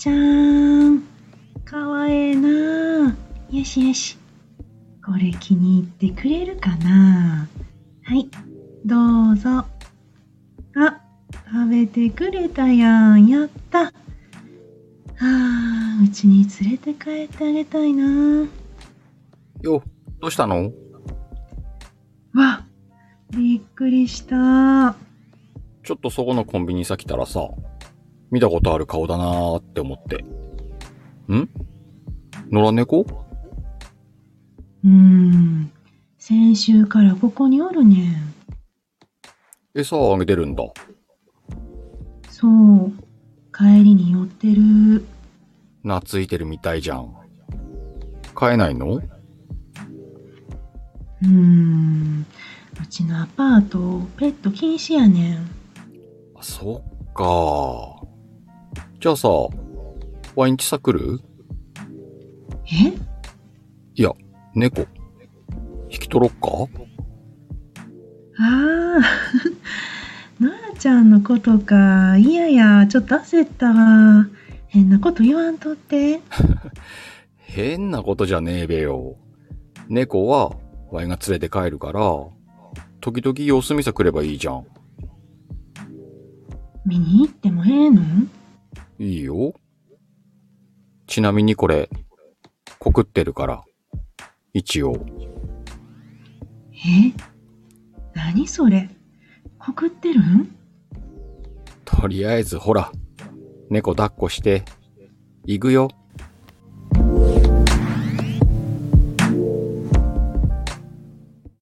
ちゃん。かわええな。よしよし。これ気に入ってくれるかな？はい、どうぞ。あ、食べてくれたやん。やった。ああ、うちに連れて帰ってあげたいな。よ、どうしたの？わ、びっくりした。ちょっとそこのコンビニさ来たらさ、見たことある顔だなーって思って。ん？野良猫？うーん。先週からここにおるねん。餌をあげてるんだ。そう。帰りに寄ってる。懐いてるみたいじゃん。飼えないの？うーん。うちのアパート、ペット禁止やねん。あそっかじゃあさ、ワインチサ来る？え？いや、猫。引き取ろっか？あ あ、ノラちゃんのことか。いやいや、ちょっと焦ったわ。変なこと言わんとって。変なことじゃねえべよ。猫は、ワイが連れて帰るから、時々様子見さ来ればいいじゃん。見に行ってもええの？いいよ。ちなみにこれ、告ってるから。一応。え？何それ？告ってるんとりあえずほら、猫抱っこして、行くよ。